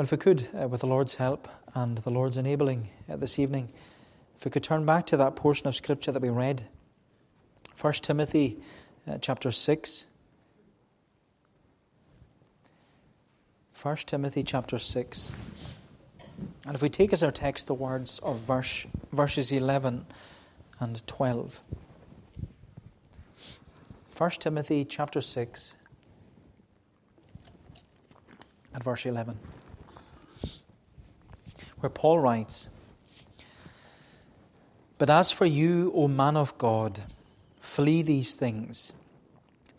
Well, if we could, uh, with the Lord's help and the Lord's enabling uh, this evening, if we could turn back to that portion of Scripture that we read, 1 Timothy uh, chapter 6. 1 Timothy chapter 6. And if we take as our text the words of verse, verses 11 and 12. 1 Timothy chapter 6 and verse 11, where Paul writes, But as for you, O man of God, flee these things.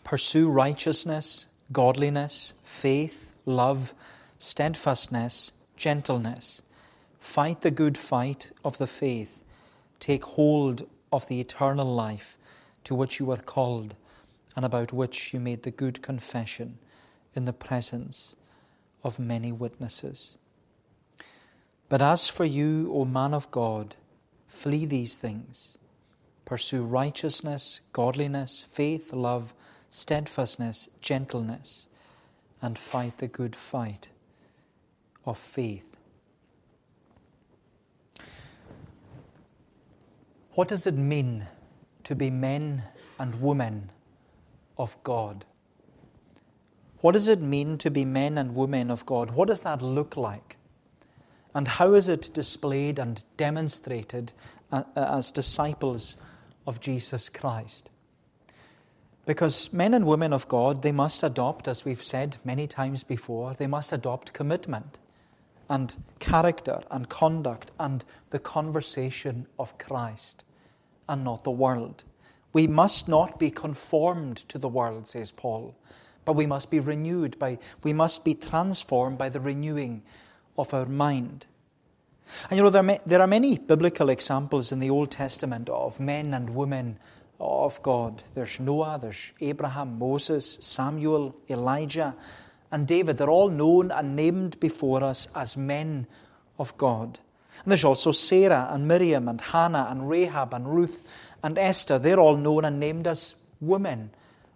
Pursue righteousness, godliness, faith, love, steadfastness, gentleness. Fight the good fight of the faith. Take hold of the eternal life to which you were called and about which you made the good confession in the presence of many witnesses. But as for you, O man of God, flee these things. Pursue righteousness, godliness, faith, love, steadfastness, gentleness, and fight the good fight of faith. What does it mean to be men and women of God. What does it mean to be men and women of God? What does that look like? And how is it displayed and demonstrated uh, uh, as disciples of Jesus Christ? Because men and women of God, they must adopt, as we've said many times before, they must adopt commitment and character and conduct and the conversation of Christ and not the world. We must not be conformed to the world, says Paul, but we must be renewed by, we must be transformed by the renewing of our mind. And you know, there, there are many biblical examples in the Old Testament of men and women of God. There's Noah, there's Abraham, Moses, Samuel, Elijah, and David. They're all known and named before us as men of God. And there's also Sarah and Miriam and Hannah and Rahab and Ruth and Esther, they're all known and named as women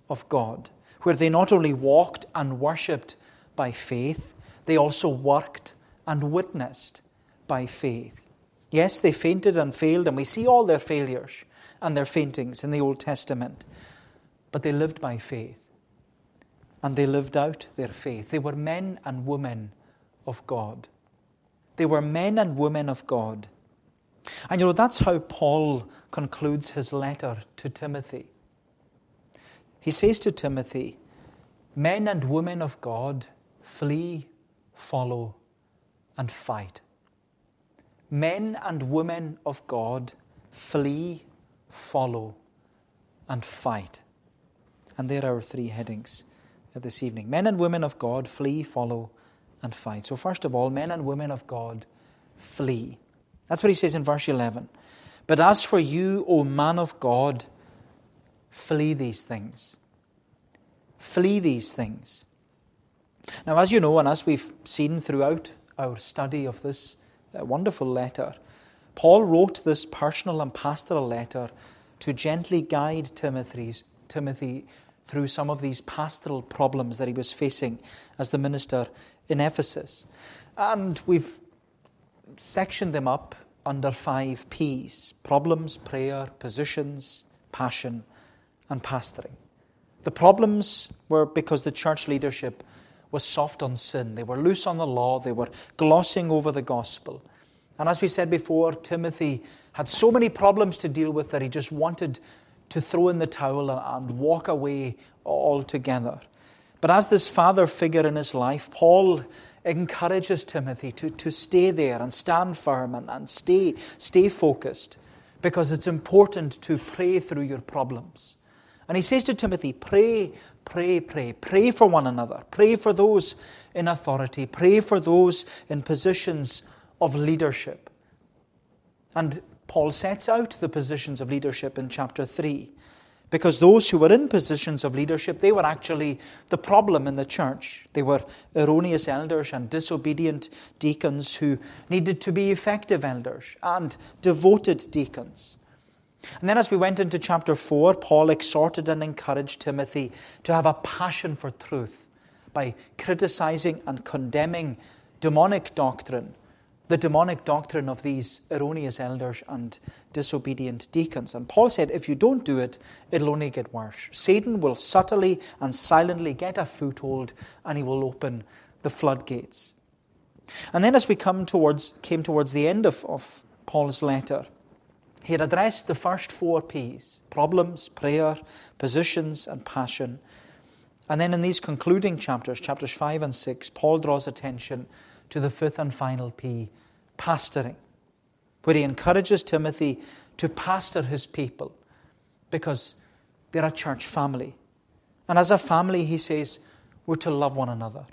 of God, where they not only walked and worshipped by faith, they also worked and witnessed by faith. Yes, they fainted and failed, and we see all their failures and their faintings in the Old Testament, but they lived by faith. And they lived out their faith. They were men and women of God. They were men and women of God and you know, that's how Paul concludes his letter to Timothy. He says to Timothy, Men and women of God, flee, follow, and fight. Men and women of God, flee, follow, and fight. And there are our three headings uh, this evening. Men and women of God, flee, follow, and fight. So, first of all, men and women of God, flee. That's what he says in verse 11. But as for you, O man of God, flee these things. Flee these things. Now, as you know, and as we've seen throughout our study of this uh, wonderful letter, Paul wrote this personal and pastoral letter to gently guide Timothy's, Timothy through some of these pastoral problems that he was facing as the minister in Ephesus. And we've sectioned them up under five P's problems, prayer, positions, passion, and pastoring. The problems were because the church leadership was soft on sin. They were loose on the law. They were glossing over the gospel. And as we said before, Timothy had so many problems to deal with that he just wanted to throw in the towel and walk away altogether. But as this father figure in his life, Paul encourages Timothy to, to stay there and stand firm and, and stay, stay focused because it's important to pray through your problems. And he says to Timothy, pray, pray, pray. Pray for one another. Pray for those in authority. Pray for those in positions of leadership. And Paul sets out the positions of leadership in chapter 3. Because those who were in positions of leadership, they were actually the problem in the church. They were erroneous elders and disobedient deacons who needed to be effective elders and devoted deacons. And then, as we went into chapter 4, Paul exhorted and encouraged Timothy to have a passion for truth by criticizing and condemning demonic doctrine, the demonic doctrine of these erroneous elders and disobedient deacons. And Paul said, if you don't do it, it'll only get worse. Satan will subtly and silently get a foothold and he will open the floodgates. And then as we come towards, came towards the end of, of Paul's letter, he had addressed the first four P's problems, prayer, positions, and passion. And then in these concluding chapters, chapters 5 and 6, Paul draws attention to the fifth and final P, pastoring, where he encourages Timothy to pastor his people because they're a church family. And as a family, he says, we're to love one another.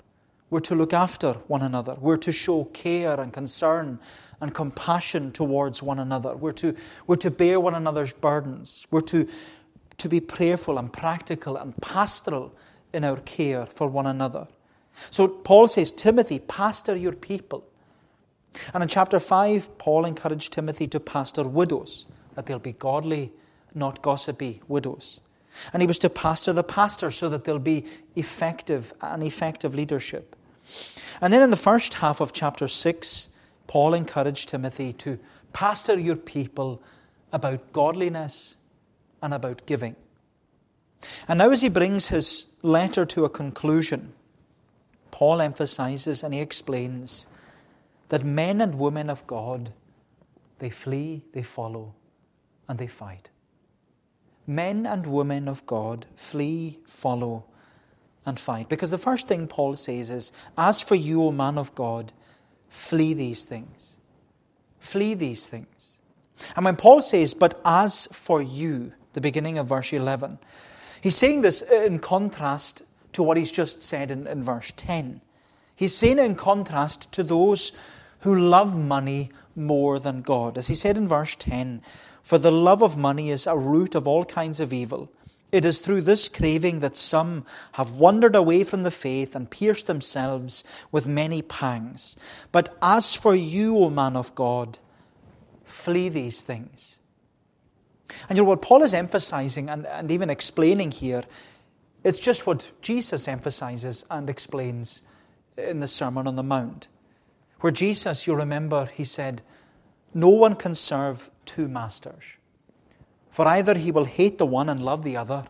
We're to look after one another. We're to show care and concern and compassion towards one another. We're to, we're to bear one another's burdens. We're to, to be prayerful and practical and pastoral in our care for one another. So Paul says, Timothy, pastor your people. And in chapter 5, Paul encouraged Timothy to pastor widows, that they'll be godly, not gossipy widows. And he was to pastor the pastor so that there'll be effective and effective leadership. And then in the first half of chapter 6, Paul encouraged Timothy to pastor your people about godliness and about giving. And now, as he brings his letter to a conclusion, Paul emphasizes and he explains that men and women of God, they flee, they follow, and they fight. Men and women of God flee, follow, and fight. Because the first thing Paul says is, As for you, O man of God, flee these things. Flee these things. And when Paul says, But as for you, the beginning of verse 11, he's saying this in contrast to what he's just said in, in verse 10. He's saying in contrast to those who love money more than God. As he said in verse 10, For the love of money is a root of all kinds of evil. It is through this craving that some have wandered away from the faith and pierced themselves with many pangs. But as for you, O man of God, flee these things. And you know what Paul is emphasizing and, and even explaining here it's just what Jesus emphasizes and explains in the Sermon on the Mount. Where Jesus, you remember, he said, No one can serve two masters. For either he will hate the one and love the other,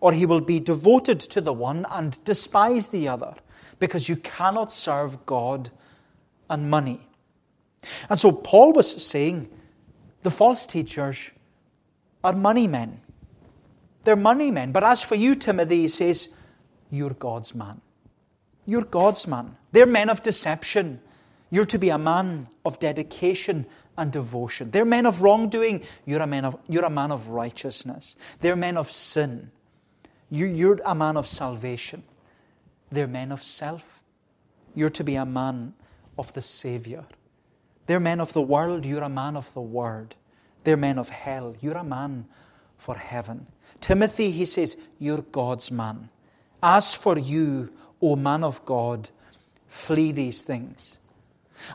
or he will be devoted to the one and despise the other, because you cannot serve God and money. And so Paul was saying the false teachers are money men. They're money men. But as for you, Timothy, he says, You're God's man. You're God's man. They're men of deception. You're to be a man of dedication and devotion. They're men of wrongdoing. You're a man of, you're a man of righteousness. They're men of sin. You, you're a man of salvation. They're men of self. You're to be a man of the Savior. They're men of the world. You're a man of the Word. They're men of hell. You're a man for heaven. Timothy, he says, You're God's man. As for you, O man of God, flee these things.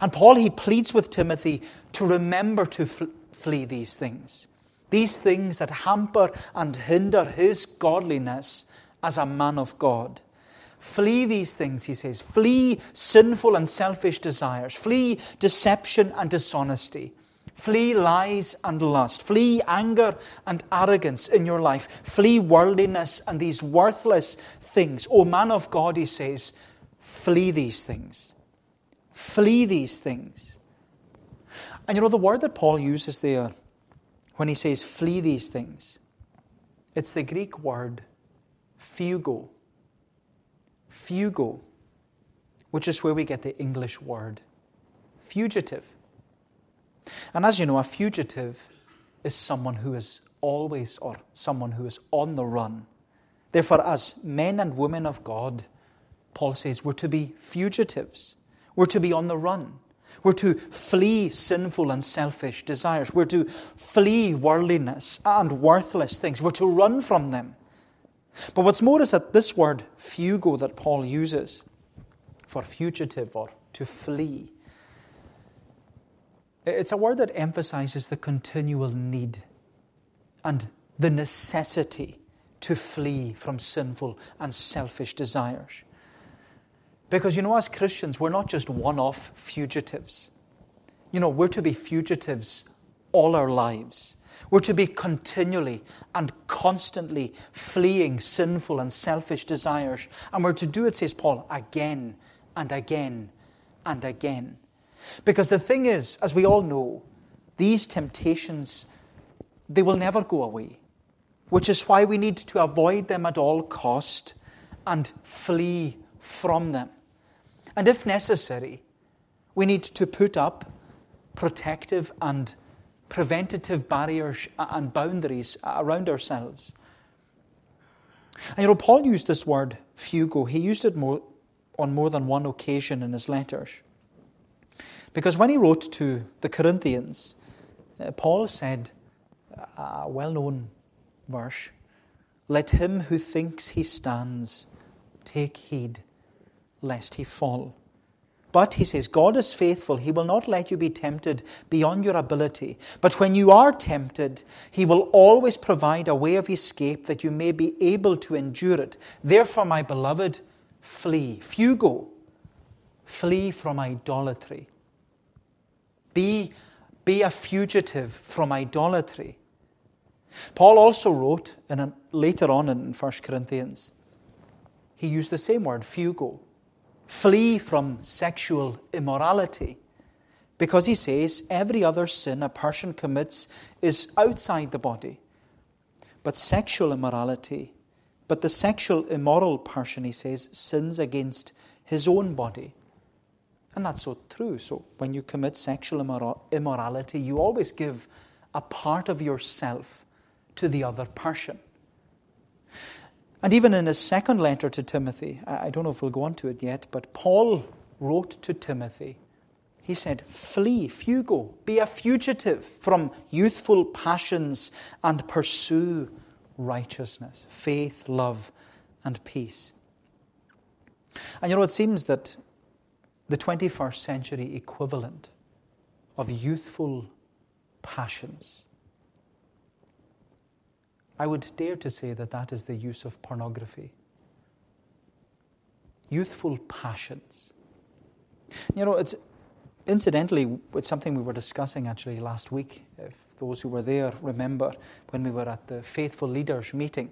And Paul, he pleads with Timothy to remember to fl- flee these things. These things that hamper and hinder his godliness as a man of God. Flee these things, he says. Flee sinful and selfish desires. Flee deception and dishonesty. Flee lies and lust. Flee anger and arrogance in your life. Flee worldliness and these worthless things. O man of God, he says, flee these things. Flee these things. And you know, the word that Paul uses there when he says flee these things, it's the Greek word fugo. Fugo, which is where we get the English word fugitive. And as you know, a fugitive is someone who is always or someone who is on the run. Therefore, as men and women of God, Paul says we're to be fugitives. We're to be on the run. We're to flee sinful and selfish desires. We're to flee worldliness and worthless things. We're to run from them. But what's more is that this word, fugo, that Paul uses for fugitive or to flee, it's a word that emphasizes the continual need and the necessity to flee from sinful and selfish desires. Because, you know, as Christians, we're not just one off fugitives. You know, we're to be fugitives all our lives. We're to be continually and constantly fleeing sinful and selfish desires. And we're to do it, says Paul, again and again and again. Because the thing is, as we all know, these temptations, they will never go away, which is why we need to avoid them at all cost and flee from them. And if necessary, we need to put up protective and preventative barriers and boundaries around ourselves. And you know, Paul used this word fugo. He used it more, on more than one occasion in his letters. Because when he wrote to the Corinthians, uh, Paul said, a well known verse, Let him who thinks he stands take heed lest he fall. But he says, God is faithful. He will not let you be tempted beyond your ability. But when you are tempted, he will always provide a way of escape that you may be able to endure it. Therefore, my beloved, flee. Fugo. Flee from idolatry. Be, be a fugitive from idolatry. Paul also wrote, in a, later on in 1 Corinthians, he used the same word, fugo Flee from sexual immorality. Because he says every other sin a person commits is outside the body. But sexual immorality, but the sexual immoral person, he says, sins against his own body. And that's so true. So when you commit sexual immorality, you always give a part of yourself to the other person. And even in his second letter to Timothy, I don't know if we'll go on to it yet, but Paul wrote to Timothy. He said, Flee, fugo, be a fugitive from youthful passions and pursue righteousness, faith, love, and peace. And you know, it seems that the 21st century equivalent of youthful passions I would dare to say that that is the use of pornography. Youthful passions. You know, it's incidentally, it's something we were discussing actually last week. If those who were there remember when we were at the Faithful Leaders meeting,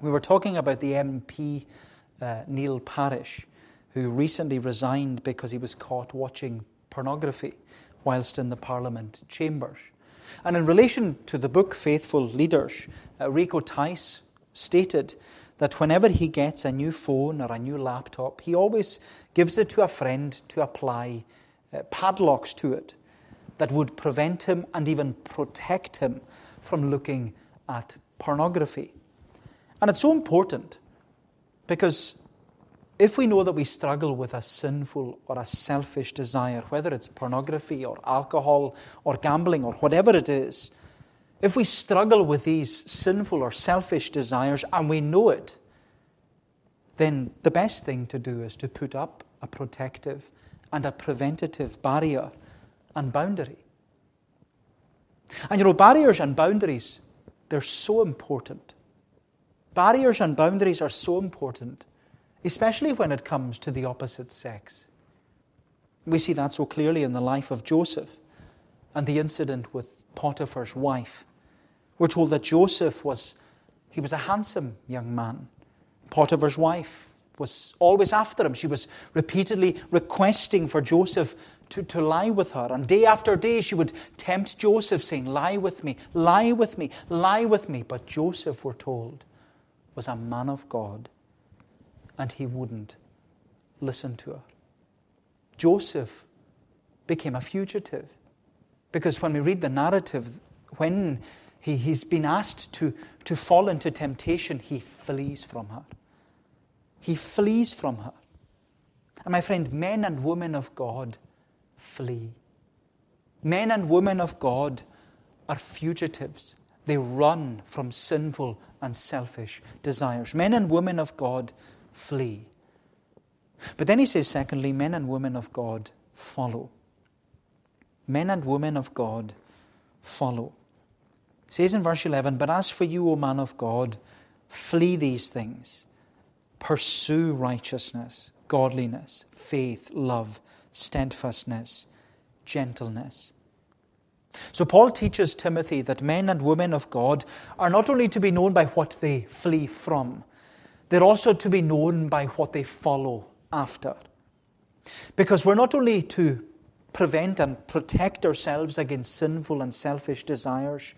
we were talking about the MP uh, Neil Parish, who recently resigned because he was caught watching pornography whilst in the Parliament chambers. And in relation to the book Faithful Leaders, uh, Rico Tice stated that whenever he gets a new phone or a new laptop, he always gives it to a friend to apply uh, padlocks to it that would prevent him and even protect him from looking at pornography. And it's so important because if we know that we struggle with a sinful or a selfish desire, whether it's pornography or alcohol or gambling or whatever it is, if we struggle with these sinful or selfish desires and we know it, then the best thing to do is to put up a protective and a preventative barrier and boundary. And you know, barriers and boundaries, they're so important. Barriers and boundaries are so important especially when it comes to the opposite sex. We see that so clearly in the life of Joseph and the incident with Potiphar's wife. We're told that Joseph was he was a handsome young man. Potiphar's wife was always after him. She was repeatedly requesting for Joseph to, to lie with her. And day after day, she would tempt Joseph, saying, Lie with me, lie with me, lie with me. But Joseph, we're told, was a man of God and he wouldn't listen to her. Joseph became a fugitive because when we read the narrative, when he, he's been asked to, to fall into temptation, he flees from her. He flees from her. And my friend, men and women of God flee. Men and women of God are fugitives. They run from sinful and selfish desires. Men and women of God flee. But then he says, secondly, men and women of God follow. Men and women of God follow. He says in verse 11, But as for you, O man of God, flee these things, pursue righteousness, godliness, faith, love, steadfastness, gentleness. So, Paul teaches Timothy that men and women of God are not only to be known by what they flee from, they're also to be known by what they follow after. Because we're not only to prevent and protect ourselves against sinful and selfish desires,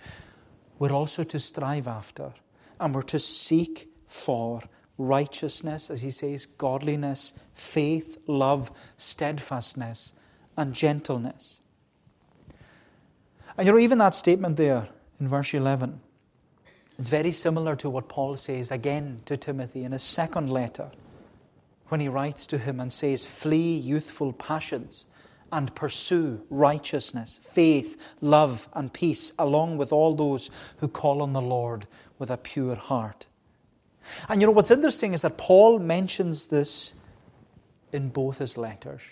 we're also to strive after and we're to seek for righteousness, as he says, godliness, faith, love, steadfastness, and gentleness. And you know, even that statement there in verse 11, it's very similar to what Paul says again to Timothy in his second letter when he writes to him and says, Flee youthful passions and pursue righteousness, faith, love, and peace, along with all those who call on the Lord with a pure heart. And you know what's interesting is that Paul mentions this in both his letters.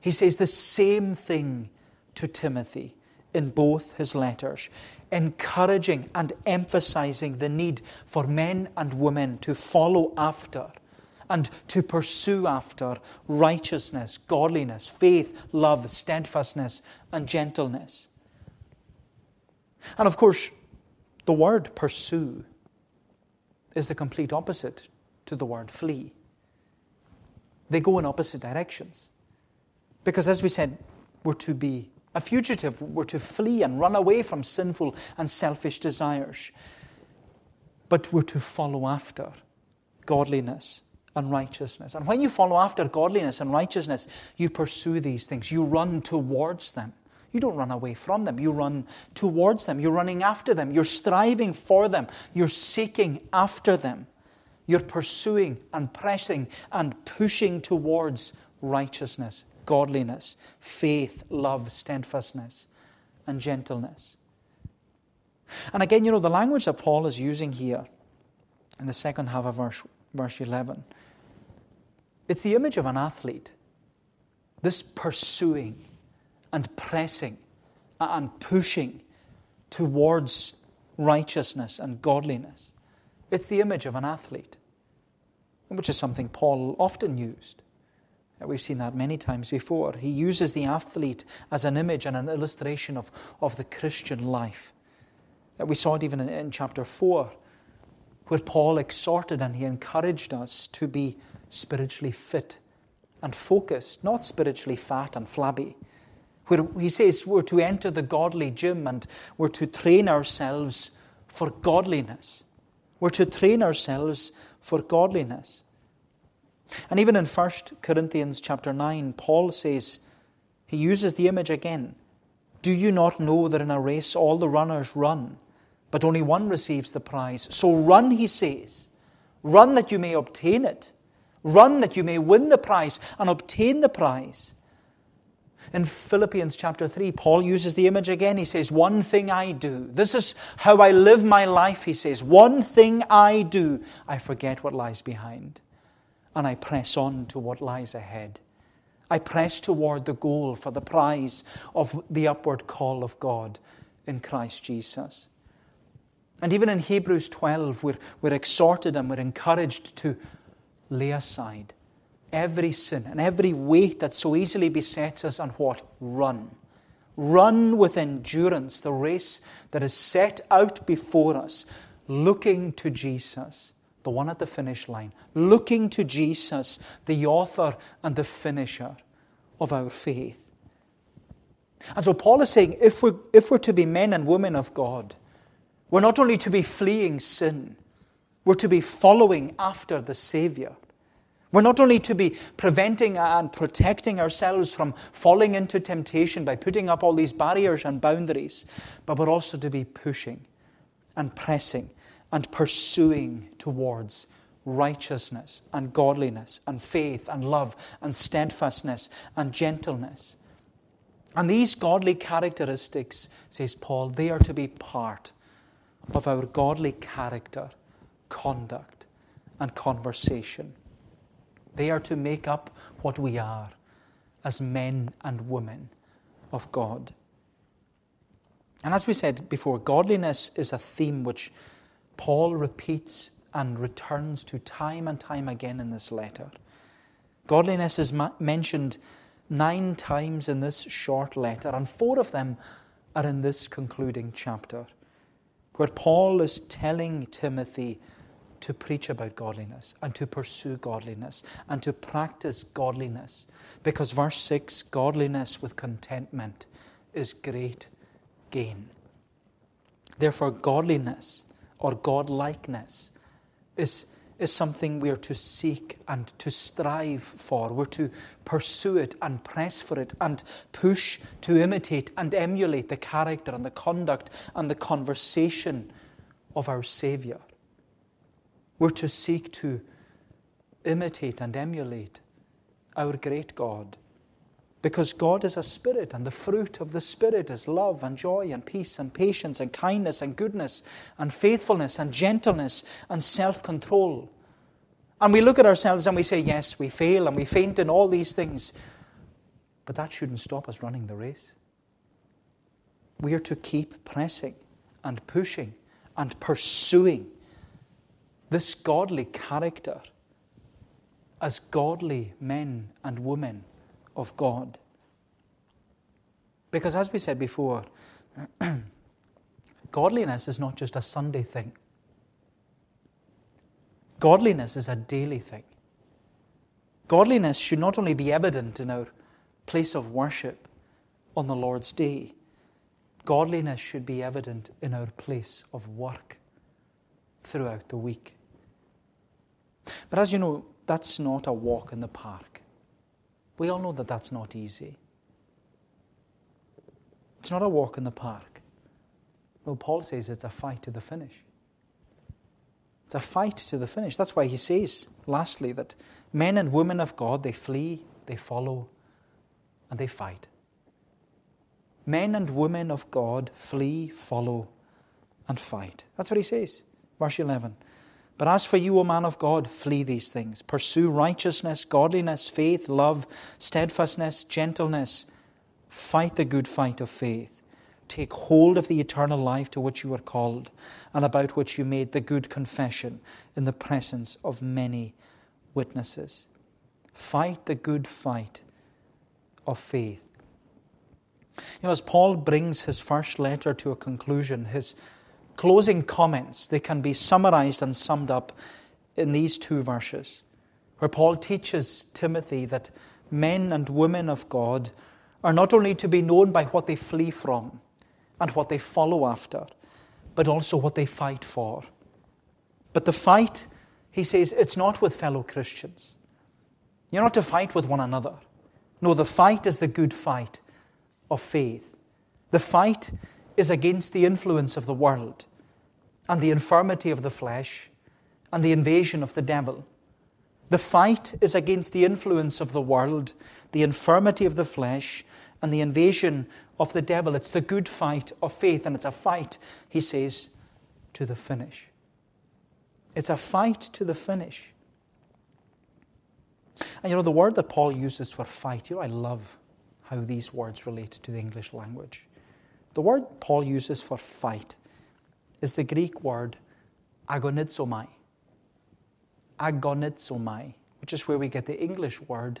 He says the same thing to Timothy in both his letters, encouraging and emphasizing the need for men and women to follow after and to pursue after righteousness, godliness, faith, love, steadfastness, and gentleness. And of course, the word pursue is the complete opposite to the word flee. They go in opposite directions. Because as we said, we're to be a fugitive, we're to flee and run away from sinful and selfish desires. But we're to follow after godliness and righteousness. And when you follow after godliness and righteousness, you pursue these things, you run towards them. You don't run away from them, you run towards them, you're running after them, you're striving for them, you're seeking after them. You're pursuing and pressing and pushing towards righteousness, godliness, faith, love, steadfastness, and gentleness. And again, you know, the language that Paul is using here in the second half of verse, verse 11 it's the image of an athlete. This pursuing and pressing and pushing towards righteousness and godliness. It's the image of an athlete, which is something Paul often used. We've seen that many times before. He uses the athlete as an image and an illustration of, of the Christian life. That we saw it even in, in chapter 4, where Paul exhorted and he encouraged us to be spiritually fit and focused, not spiritually fat and flabby. Where he says we're to enter the godly gym and we're to train ourselves for godliness. We're to train ourselves for godliness. And even in 1 Corinthians chapter 9, Paul says, he uses the image again. Do you not know that in a race all the runners run, but only one receives the prize? So run, he says. Run that you may obtain it. Run that you may win the prize and obtain the prize. In Philippians chapter 3, Paul uses the image again. He says, One thing I do. This is how I live my life, he says. One thing I do. I forget what lies behind, and I press on to what lies ahead. I press toward the goal for the prize of the upward call of God in Christ Jesus. And even in Hebrews 12, we're, we're exhorted and we're encouraged to lay aside every sin and every weight that so easily besets us and what? Run. Run with endurance the race that is set out before us, looking to Jesus, the one at the finish line, looking to Jesus, the author and the finisher of our faith. And so Paul is saying if we're, if we're to be men and women of God, we're not only to be fleeing sin, we're to be following after the Savior. We're not only to be preventing and protecting ourselves from falling into temptation by putting up all these barriers and boundaries, but we're also to be pushing and pressing and pursuing towards righteousness and godliness and faith and love and steadfastness and gentleness. And these godly characteristics, says Paul, they are to be part of our godly character conduct, and conversation. They are to make up what we are as men and women of God. And as we said before, godliness is a theme which Paul repeats and returns to time and time again in this letter. Godliness is ma- mentioned nine times in this short letter, and four of them are in this concluding chapter, where Paul is telling Timothy to preach about godliness and to pursue godliness and to practice godliness. Because, verse 6 godliness with contentment is great gain. Therefore, godliness or godlikeness is is something we're to seek and to strive for. We're to pursue it and press for it and push to imitate and emulate the character and the conduct and the conversation of our Saviour. We're to seek to imitate and emulate our great God because God is a spirit, and the fruit of the Spirit is love and joy and peace and patience and kindness and goodness and faithfulness and gentleness and self control. And we look at ourselves and we say, yes, we fail and we faint in all these things. But that shouldn't stop us running the race. We are to keep pressing and pushing and pursuing this godly character as godly men and women of God. Because, as we said before, godliness is not just a Sunday thing, godliness is a daily thing. Godliness should not only be evident in our place of worship on the Lord's day, godliness should be evident in our place of work throughout the week. But as you know, that's not a walk in the park. We all know that that's not easy. It's not a walk in the park. No, Paul says it's a fight to the finish. It's a fight to the finish. That's why he says, lastly, that men and women of God, they flee, they follow, and they fight. Men and women of God flee, follow, and fight. That's what he says. Verse 11. But as for you, O man of God, flee these things. Pursue righteousness, godliness, faith, love, steadfastness, gentleness. Fight the good fight of faith. Take hold of the eternal life to which you were called, and about which you made the good confession in the presence of many witnesses. Fight the good fight of faith. You know, as Paul brings his first letter to a conclusion, his closing comments, they can be summarized and summed up in these two verses, where Paul teaches Timothy that men and women of God are not only to be known by what they flee from and what they follow after, but also what they fight for. But the fight, he says, it's not with fellow Christians. You're not to fight with one another. No, the fight is the good fight of faith. The fight is against the influence of the world and the infirmity of the flesh and the invasion of the devil. The fight is against the influence of the world, the infirmity of the flesh, and the invasion of the devil. It's the good fight of faith, and it's a fight, he says, to the finish. It's a fight to the finish. And you know, the word that Paul uses for fight, you know, I love how these words relate to the English language. The word Paul uses for fight is the Greek word agonizomai. Agonizomai, which is where we get the English word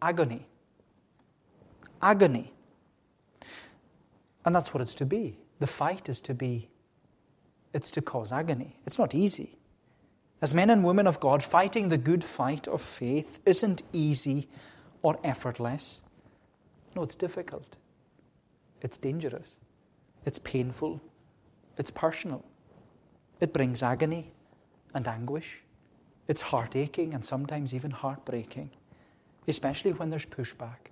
agony. Agony. And that's what it's to be. The fight is to be, it's to cause agony. It's not easy. As men and women of God, fighting the good fight of faith isn't easy or effortless. No, it's difficult. It's dangerous. It's painful. It's personal. It brings agony and anguish. It's heart aching and sometimes even heartbreaking, especially when there's pushback,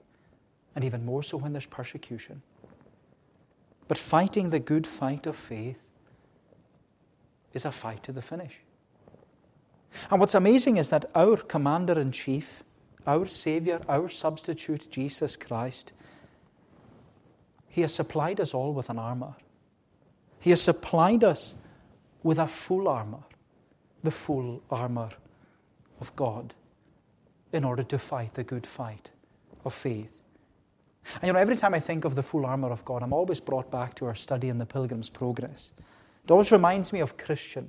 and even more so when there's persecution. But fighting the good fight of faith is a fight to the finish. And what's amazing is that our commander in chief, our Savior, our substitute, Jesus Christ, He has supplied us all with an armor. He has supplied us with a full armor, the full armor of God, in order to fight the good fight of faith. And you know, every time I think of the full armor of God, I'm always brought back to our study in the Pilgrim's Progress. It always reminds me of Christian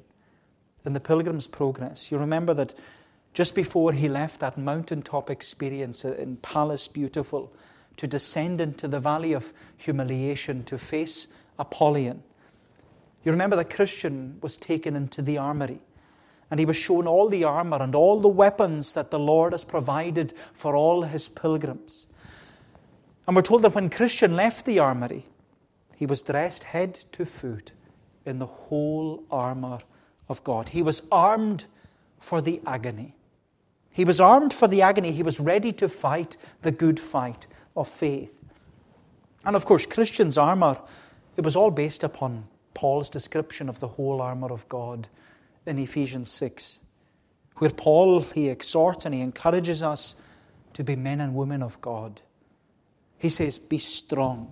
in the Pilgrim's Progress. You remember that just before he left that mountaintop experience in Palace Beautiful to descend into the valley of humiliation to face Apollyon. You remember that Christian was taken into the armory and he was shown all the armor and all the weapons that the Lord has provided for all his pilgrims. And we're told that when Christian left the armory, he was dressed head to foot in the whole armor of God. He was armed for the agony. He was armed for the agony. He was ready to fight the good fight of faith. And of course, Christian's armor, it was all based upon Paul's description of the whole armor of God in Ephesians 6, where Paul he exhorts and he encourages us to be men and women of God. He says, Be strong.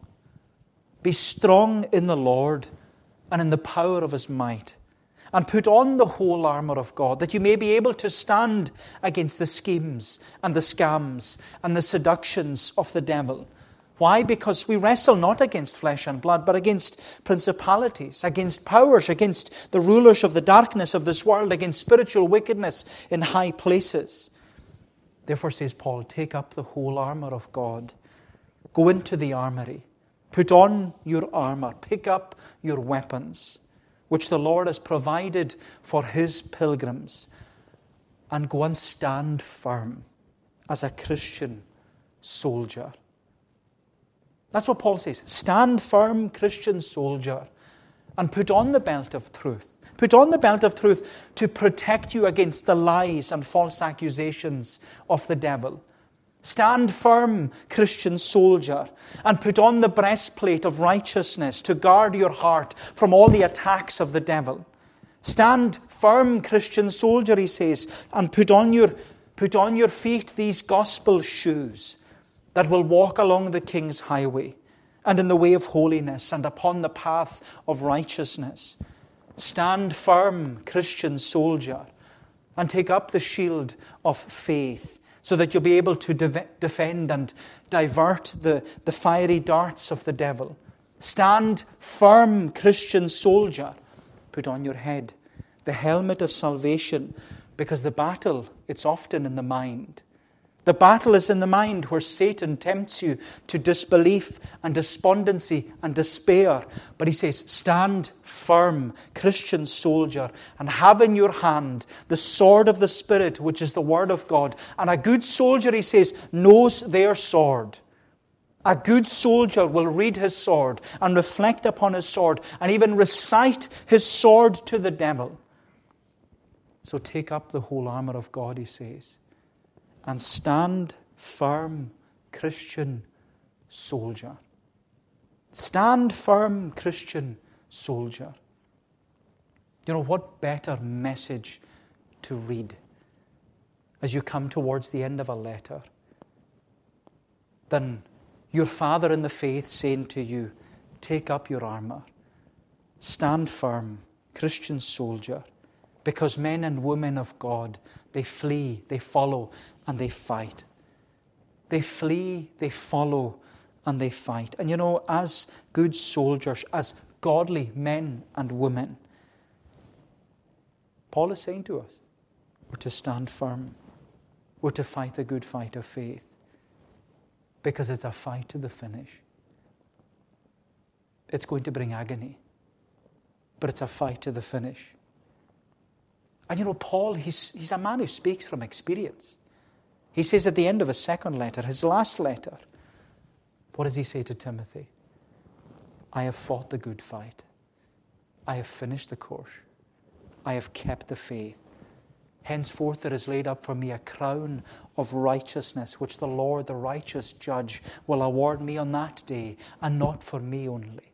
Be strong in the Lord and in the power of his might. And put on the whole armour of God, that you may be able to stand against the schemes and the scams and the seductions of the devil. Why? Because we wrestle not against flesh and blood, but against principalities, against powers, against the rulers of the darkness of this world, against spiritual wickedness in high places. Therefore, says Paul, take up the whole armour of God. Go into the armoury. Put on your armour. Pick up your weapons, which the Lord has provided for his pilgrims. And go and stand firm as a Christian soldier. That's what Paul says. Stand firm, Christian soldier, and put on the belt of truth. Put on the belt of truth to protect you against the lies and false accusations of the devil. Stand firm, Christian soldier, and put on the breastplate of righteousness to guard your heart from all the attacks of the devil. Stand firm, Christian soldier, he says, and put on your, put on your feet these gospel shoes that will walk along the king's highway and in the way of holiness and upon the path of righteousness. Stand firm, Christian soldier, and take up the shield of faith so that you'll be able to de- defend and divert the, the fiery darts of the devil. Stand firm, Christian soldier. Put on your head the helmet of salvation because the battle, it's often in the mind. The battle is in the mind where Satan tempts you to disbelief and despondency and despair. But he says, Stand firm, Christian soldier, and have in your hand the sword of the Spirit, which is the Word of God. And a good soldier, he says, knows their sword. A good soldier will read his sword and reflect upon his sword and even recite his sword to the devil. So take up the whole armor of God, he says and stand firm, Christian soldier. Stand firm, Christian soldier. You know, what better message to read as you come towards the end of a letter than your father in the faith saying to you, Take up your armour, stand firm, Christian soldier, because men and women of God, they flee, they follow, and they fight. They flee, they follow, and they fight. And you know, as good soldiers, as godly men and women, Paul is saying to us, we're to stand firm. We're to fight the good fight of faith. Because it's a fight to the finish. It's going to bring agony, but it's a fight to the finish. And you know, Paul, he's, he's a man who speaks from experience. He says at the end of his second letter, his last letter, what does he say to Timothy? I have fought the good fight. I have finished the course. I have kept the faith. Henceforth there is laid up for me a crown of righteousness, which the Lord, the righteous judge, will award me on that day, and not for me only,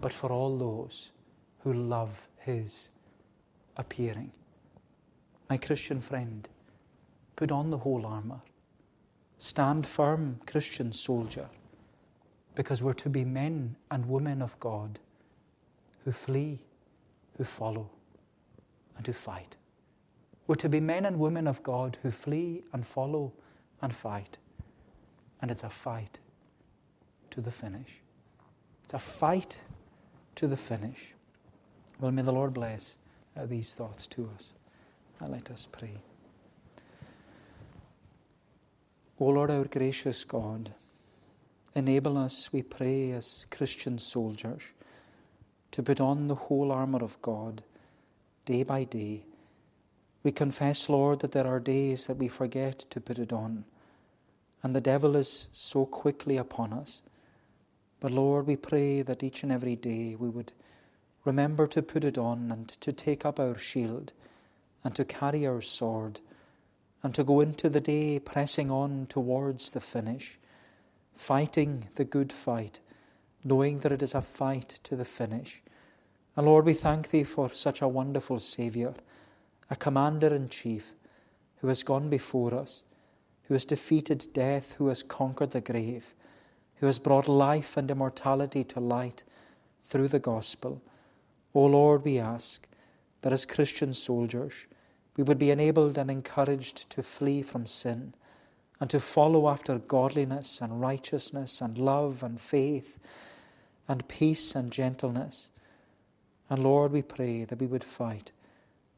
but for all those who love his appearing. My Christian friend, Put on the whole armour. Stand firm, Christian soldier, because we're to be men and women of God who flee, who follow, and who fight. We're to be men and women of God who flee and follow and fight. And it's a fight to the finish. It's a fight to the finish. Well, may the Lord bless these thoughts to us. And let us pray. O Lord, our gracious God, enable us, we pray, as Christian soldiers, to put on the whole armour of God day by day. We confess, Lord, that there are days that we forget to put it on, and the devil is so quickly upon us. But Lord, we pray that each and every day we would remember to put it on and to take up our shield and to carry our sword and to go into the day pressing on towards the finish, fighting the good fight, knowing that it is a fight to the finish. And Lord, we thank Thee for such a wonderful Saviour, a Commander in Chief who has gone before us, who has defeated death, who has conquered the grave who has brought life and immortality to light through the gospel. O Lord, we ask that as Christian soldiers, we would be enabled and encouraged to flee from sin and to follow after godliness and righteousness and love and faith and peace and gentleness. And Lord, we pray that we would fight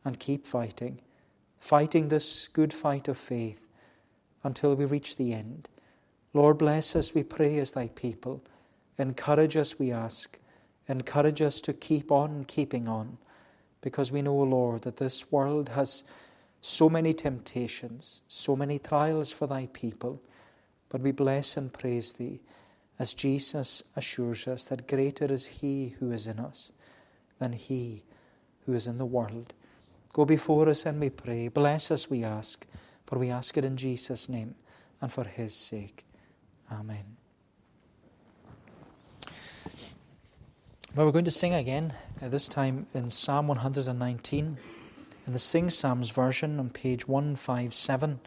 and keep fighting, fighting this good fight of faith until we reach the end. Lord, bless us, we pray, as thy people. Encourage us, we ask. Encourage us to keep on keeping on, because we know, Lord, that this world has so many temptations, so many trials for thy people. But we bless and praise thee as Jesus assures us that greater is he who is in us than he who is in the world. Go before us and we pray. Bless us, we ask, for we ask it in Jesus' name and for his sake. Amen. Well, we're going to sing again, uh, this time in Psalm 119, in the Sing Psalms version on page 157.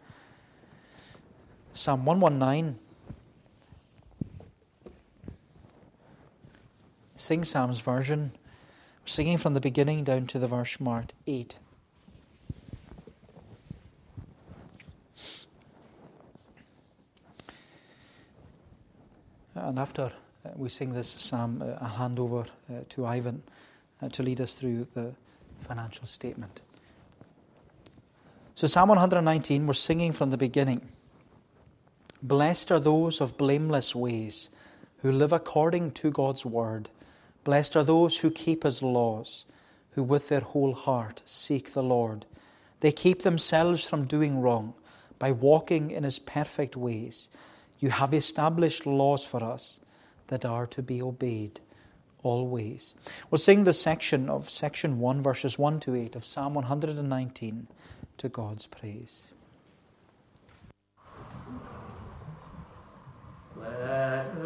Psalm 119. Sing Psalms version. We're singing from the beginning down to the verse marked 8. And after we sing this psalm, uh, I'll hand over uh, to Ivan to lead us through the financial statement. So, Psalm 119, we're singing from the beginning. Blessed are those of blameless ways who live according to God's word. Blessed are those who keep his laws, who with their whole heart seek the Lord. They keep themselves from doing wrong by walking in his perfect ways. You have established laws for us that are to be obeyed always. We'll sing the section of section 1, verses 1 to 8 of Psalm 119 to God's praise. Blessed.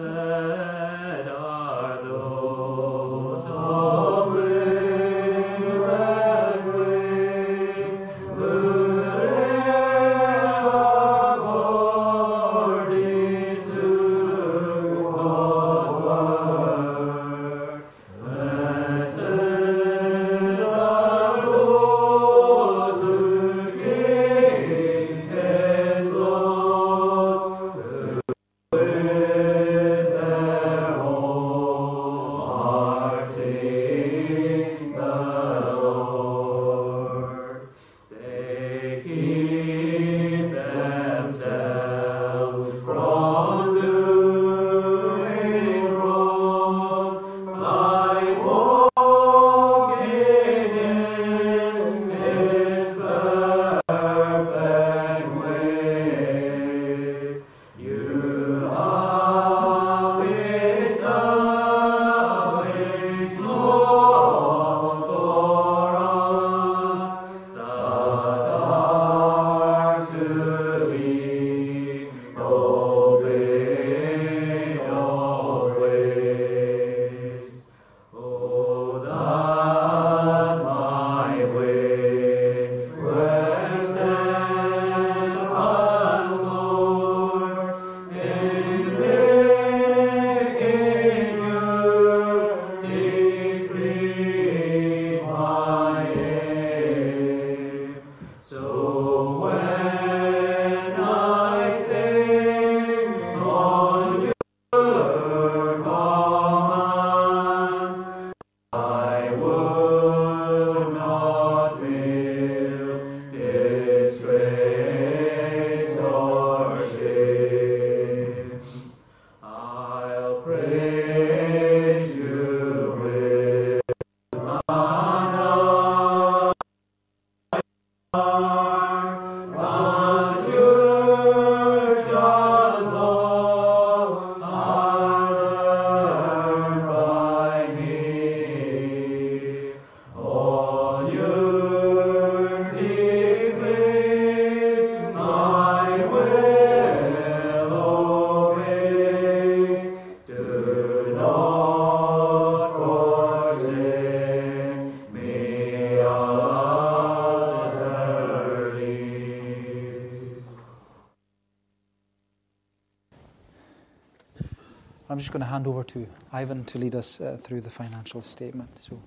Ivan to lead us uh, through the financial statement. So,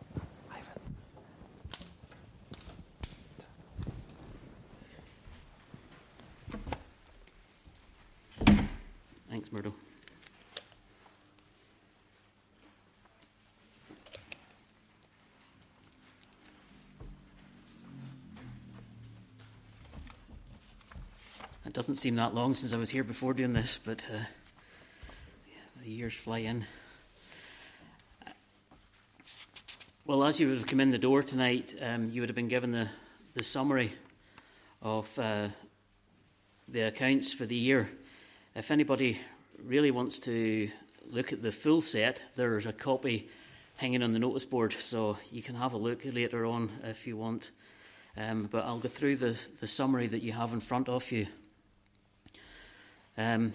Ivan. Thanks, Murdo. It doesn't seem that long since I was here before doing this, but uh, yeah, the years fly in. Well, as you would have come in the door tonight, um, you would have been given the, the summary of uh, the accounts for the year. If anybody really wants to look at the full set, there's a copy hanging on the notice board, so you can have a look later on if you want. Um, but I'll go through the, the summary that you have in front of you. Um,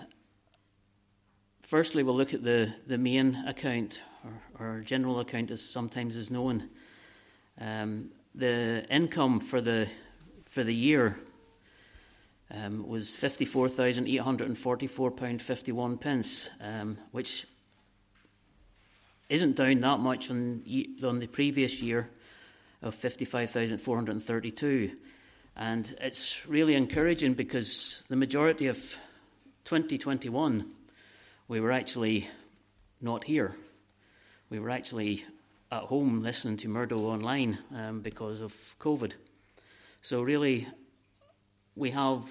firstly, we'll look at the, the main account, or, or general account as sometimes is known. Um, the income for the, for the year um, was £54,844.51, pence, um, which isn't down that much on, on the previous year of 55,432. And it's really encouraging because the majority of 2021 we were actually not here. We were actually at home listening to Murdo online um, because of COVID. So, really, we have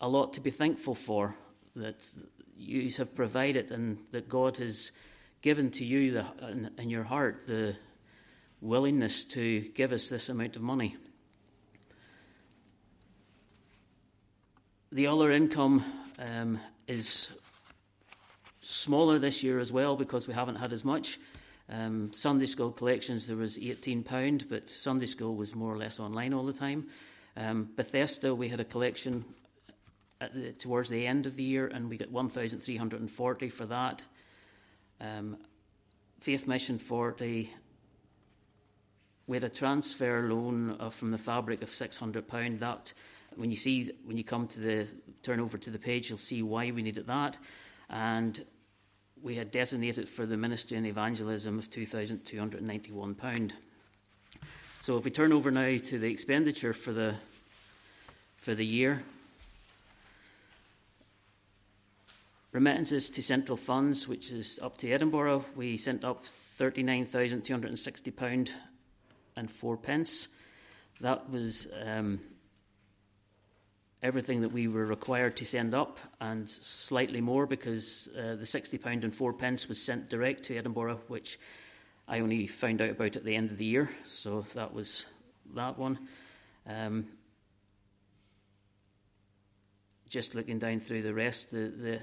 a lot to be thankful for that you have provided and that God has given to you the, in, in your heart the willingness to give us this amount of money. The other income um, is smaller this year as well because we haven't had as much. Um, Sunday school collections, there was £18, but Sunday school was more or less online all the time. Um, Bethesda, we had a collection the, towards the end of the year, and we got 1,340 for that. Um, Faith Mission 40, we had a transfer loan uh, from the fabric of £600. That, when you see, when you come to the turn over to the page, you'll see why we needed that. And we had designated for the ministry and evangelism of £2,291. So if we turn over now to the expenditure for the, for the year, remittances to central funds, which is up to Edinburgh, we sent up £39,260 and four pence. That was um, everything that we were required to send up and slightly more because uh, the £60 and four pence was sent direct to Edinburgh, which I only found out about at the end of the year. So that was that one. Um, just looking down through the rest, the, the,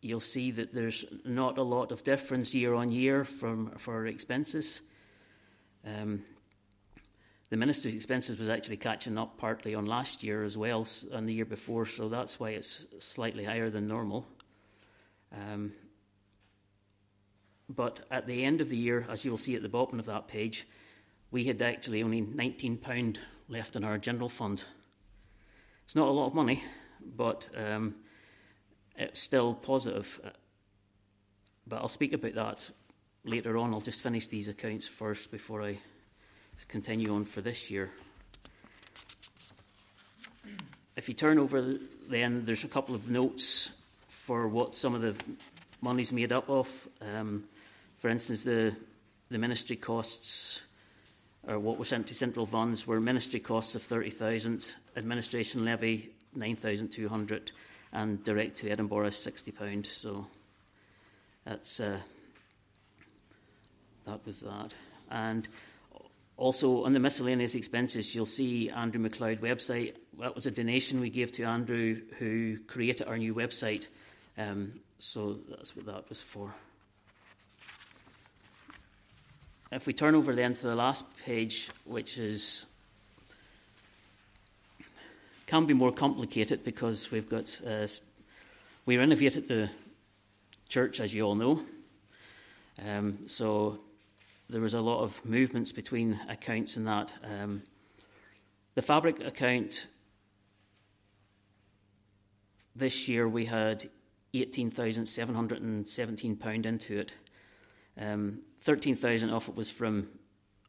you'll see that there's not a lot of difference year on year from for expenses. Um, the minister's expenses was actually catching up partly on last year as well and the year before, so that's why it's slightly higher than normal. Um, but at the end of the year, as you'll see at the bottom of that page, we had actually only £19 left in our general fund. It's not a lot of money, but um, it's still positive. But I'll speak about that later on. I'll just finish these accounts first before I continue on for this year. If you turn over, then there's a couple of notes for what some of the money's made up of. Um, for instance, the the ministry costs, or what was sent to central funds, were ministry costs of thirty thousand, administration levy nine thousand two hundred, and direct to Edinburgh sixty pound. So that's uh, that was that, and also, on the miscellaneous expenses, you'll see Andrew McLeod website. That was a donation we gave to Andrew, who created our new website. Um, so that's what that was for. If we turn over then to the last page, which is can be more complicated because we've got uh, we renovated the church, as you all know. Um, so there was a lot of movements between accounts and that. Um, the fabric account this year we had £18,717 into it. Um, 13,000 of it was from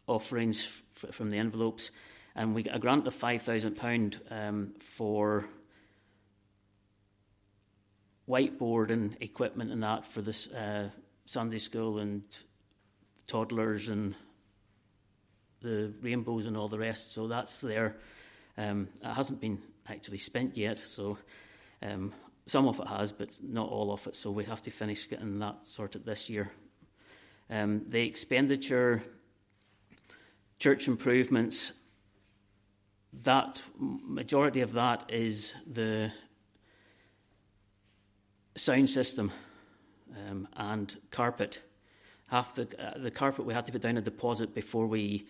offerings f- from the envelopes, and we got a grant of £5,000 um, for whiteboard and equipment and that for this uh, Sunday school and toddlers and the rainbows and all the rest. So that's there. Um, it hasn't been actually spent yet, so um, some of it has, but not all of it. So we have to finish getting that sorted this year. Um, the expenditure, church improvements, that majority of that is the sound system um, and carpet. Half the uh, the carpet we had to put down a deposit before we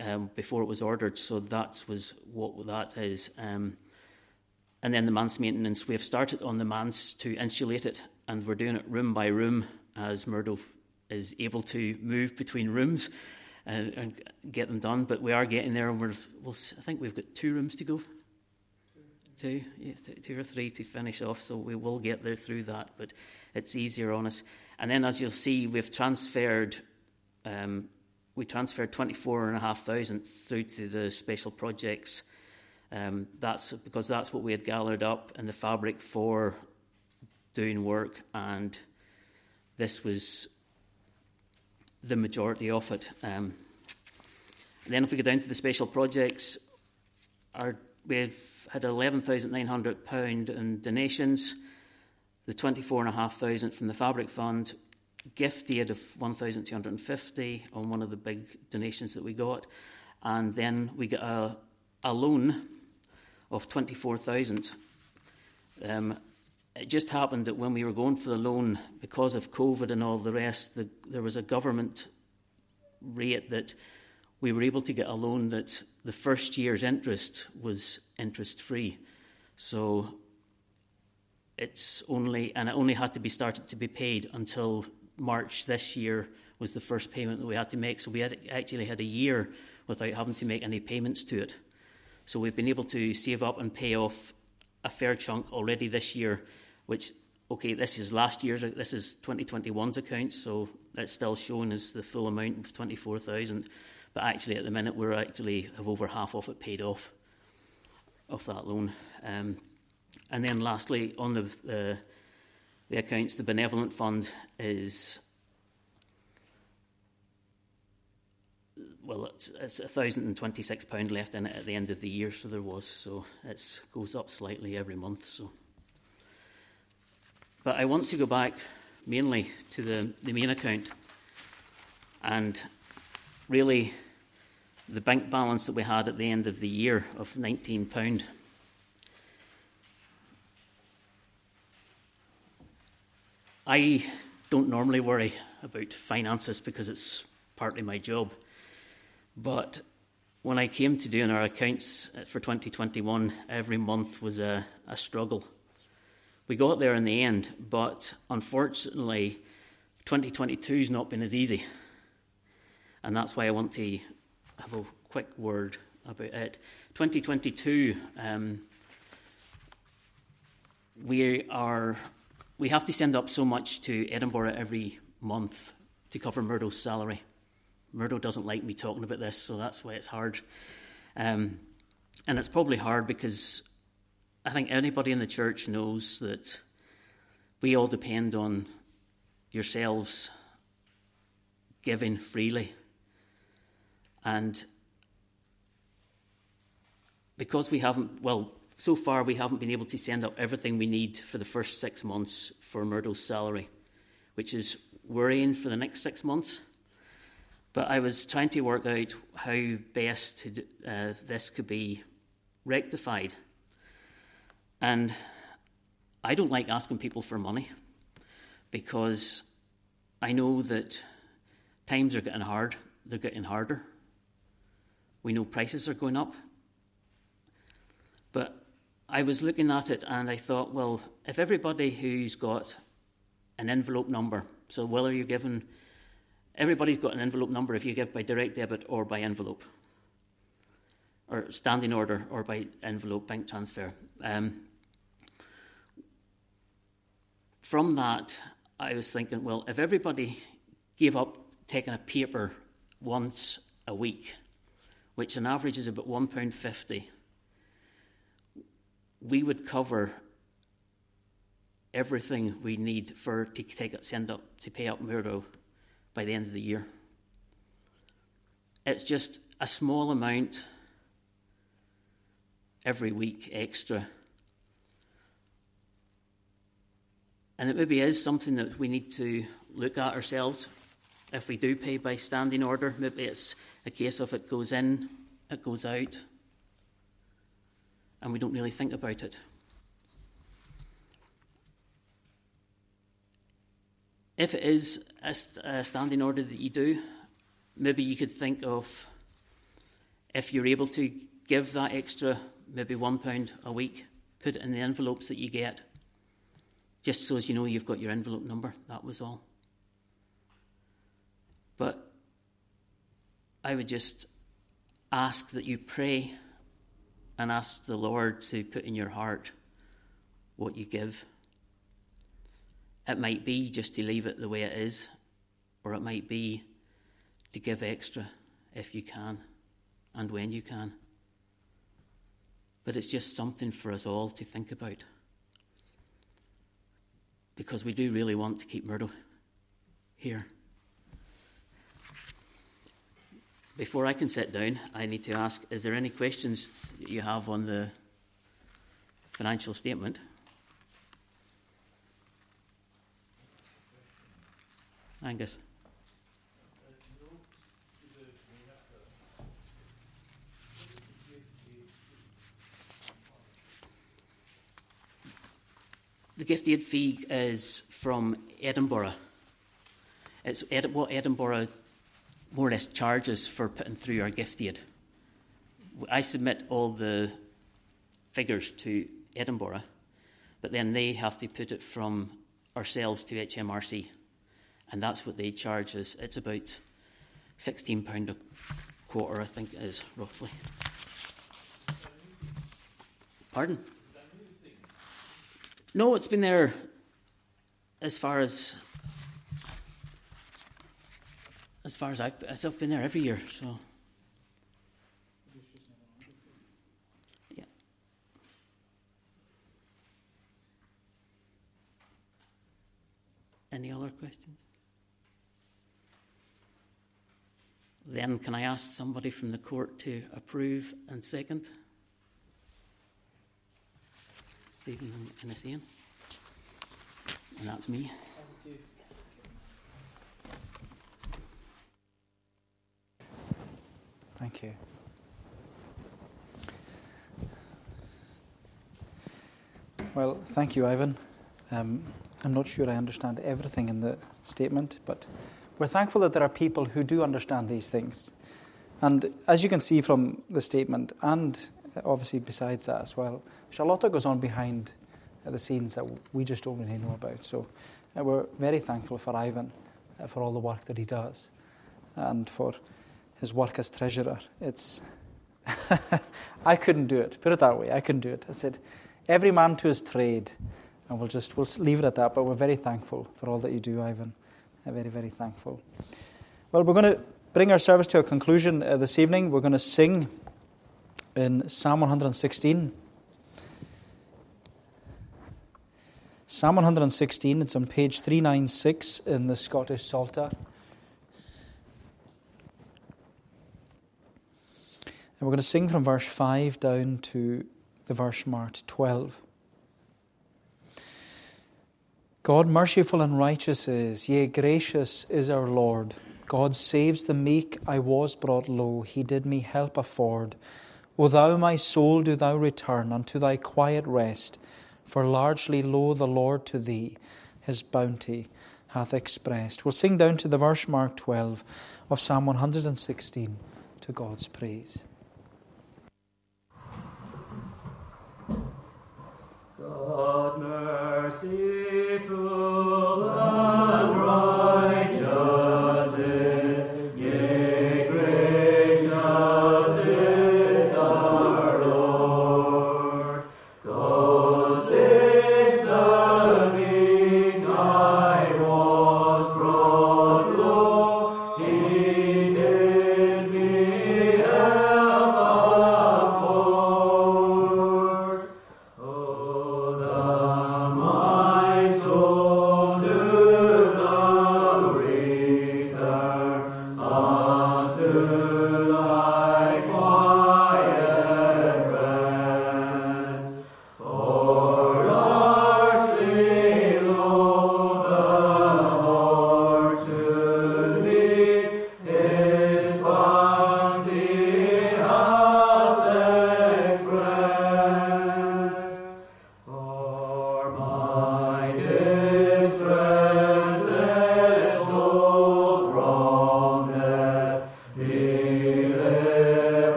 um, before it was ordered, so that was what that is. Um, and then the manse maintenance, we have started on the manse to insulate it, and we're doing it room by room as Murdo is able to move between rooms and, and get them done. But we are getting there, and we're, we'll, I think we've got two rooms to go. Two, yeah, two or three to finish off, so we will get there through that, but it's easier on us. And then, as you'll see, we've transferred, um, we transferred twenty four and a half thousand through to the special projects. Um, that's because that's what we had gathered up in the fabric for doing work, and this was the majority of it. Um, then, if we go down to the special projects, our, we've had £11,900 in donations, the 24,500 from the Fabric Fund, gift aid of 1,250 on one of the big donations that we got, and then we got a, a loan of 24,000. Um, it just happened that when we were going for the loan, because of COVID and all the rest, the, there was a government rate that we were able to get a loan that the first year's interest was interest free. So it's only, and it only had to be started to be paid until March this year was the first payment that we had to make. So we had actually had a year without having to make any payments to it. So we've been able to save up and pay off a fair chunk already this year, which okay, this is last year's, this is 2021's accounts, so that's still shown as the full amount of 24,000. But actually, at the minute, we're actually have over half of it paid off of that loan. Um, and then, lastly, on the, the the accounts, the benevolent fund is well, it's, it's £1,026 left in it at the end of the year, so there was. So it goes up slightly every month. So, But I want to go back mainly to the, the main account and really the bank balance that we had at the end of the year of £19. I don't normally worry about finances because it's partly my job. But when I came to doing our accounts for 2021, every month was a, a struggle. We got there in the end, but unfortunately, 2022 has not been as easy. And that's why I want to have a quick word about it. 2022, um, we are we have to send up so much to Edinburgh every month to cover Murdo's salary. Murdo doesn't like me talking about this, so that's why it's hard. Um, and it's probably hard because I think anybody in the church knows that we all depend on yourselves giving freely. And because we haven't, well, so far we haven't been able to send out everything we need for the first six months for Murdo's salary, which is worrying for the next six months. But I was trying to work out how best to uh, this could be rectified. And I don't like asking people for money because I know that times are getting hard, they're getting harder. We know prices are going up. But I was looking at it and I thought, well, if everybody who's got an envelope number, so whether you're given, everybody's got an envelope number if you give by direct debit or by envelope, or standing order or by envelope bank transfer. Um, from that, I was thinking, well, if everybody gave up taking a paper once a week, which on average is about £1.50, we would cover everything we need for to take it, send up to pay up Murdo by the end of the year. It's just a small amount every week extra. And it maybe is something that we need to look at ourselves. If we do pay by standing order, maybe it's a case of it goes in, it goes out, and we don't really think about it. If it is a, a standing order that you do, maybe you could think of if you're able to give that extra, maybe one pound a week, put it in the envelopes that you get, just so as you know you've got your envelope number. That was all. But I would just ask that you pray and ask the Lord to put in your heart what you give. It might be just to leave it the way it is, or it might be to give extra if you can and when you can. But it's just something for us all to think about. Because we do really want to keep Murdo here. Before I can sit down, I need to ask is there any questions you have on the financial statement? Angus. The gift aid fee is from Edinburgh. It's what Edinburgh more or less charges for putting through our gift aid. I submit all the figures to Edinburgh, but then they have to put it from ourselves to HMRC, and that's what they charge us. It's about £16 a quarter, I think it is, roughly. Pardon? No, it's been there as far as as far as I've, as I've been there every year. So, yeah. Any other questions? Then, can I ask somebody from the court to approve and second? Stephen and. And that's me. Thank you. Well, thank you, Ivan. Um, I'm not sure I understand everything in the statement, but we're thankful that there are people who do understand these things. And as you can see from the statement, and obviously besides that as well, Charlotta goes on behind the scenes that we just don't really know about. So uh, we're very thankful for Ivan uh, for all the work that he does and for his work as treasurer. It's I couldn't do it. Put it that way. I couldn't do it. I said, every man to his trade, and we'll just we'll leave it at that. But we're very thankful for all that you do, Ivan. I'm very very thankful. Well, we're going to bring our service to a conclusion uh, this evening. We're going to sing in Psalm 116. Psalm 116. It's on page 396 in the Scottish Psalter. And we're going to sing from verse 5 down to the verse marked 12. God merciful and righteous is, yea, gracious is our Lord. God saves the meek, I was brought low, He did me help afford. O thou, my soul, do thou return unto thy quiet rest, for largely, lo, the Lord to thee his bounty hath expressed. We'll sing down to the verse mark 12 of Psalm 116 to God's praise. Merciful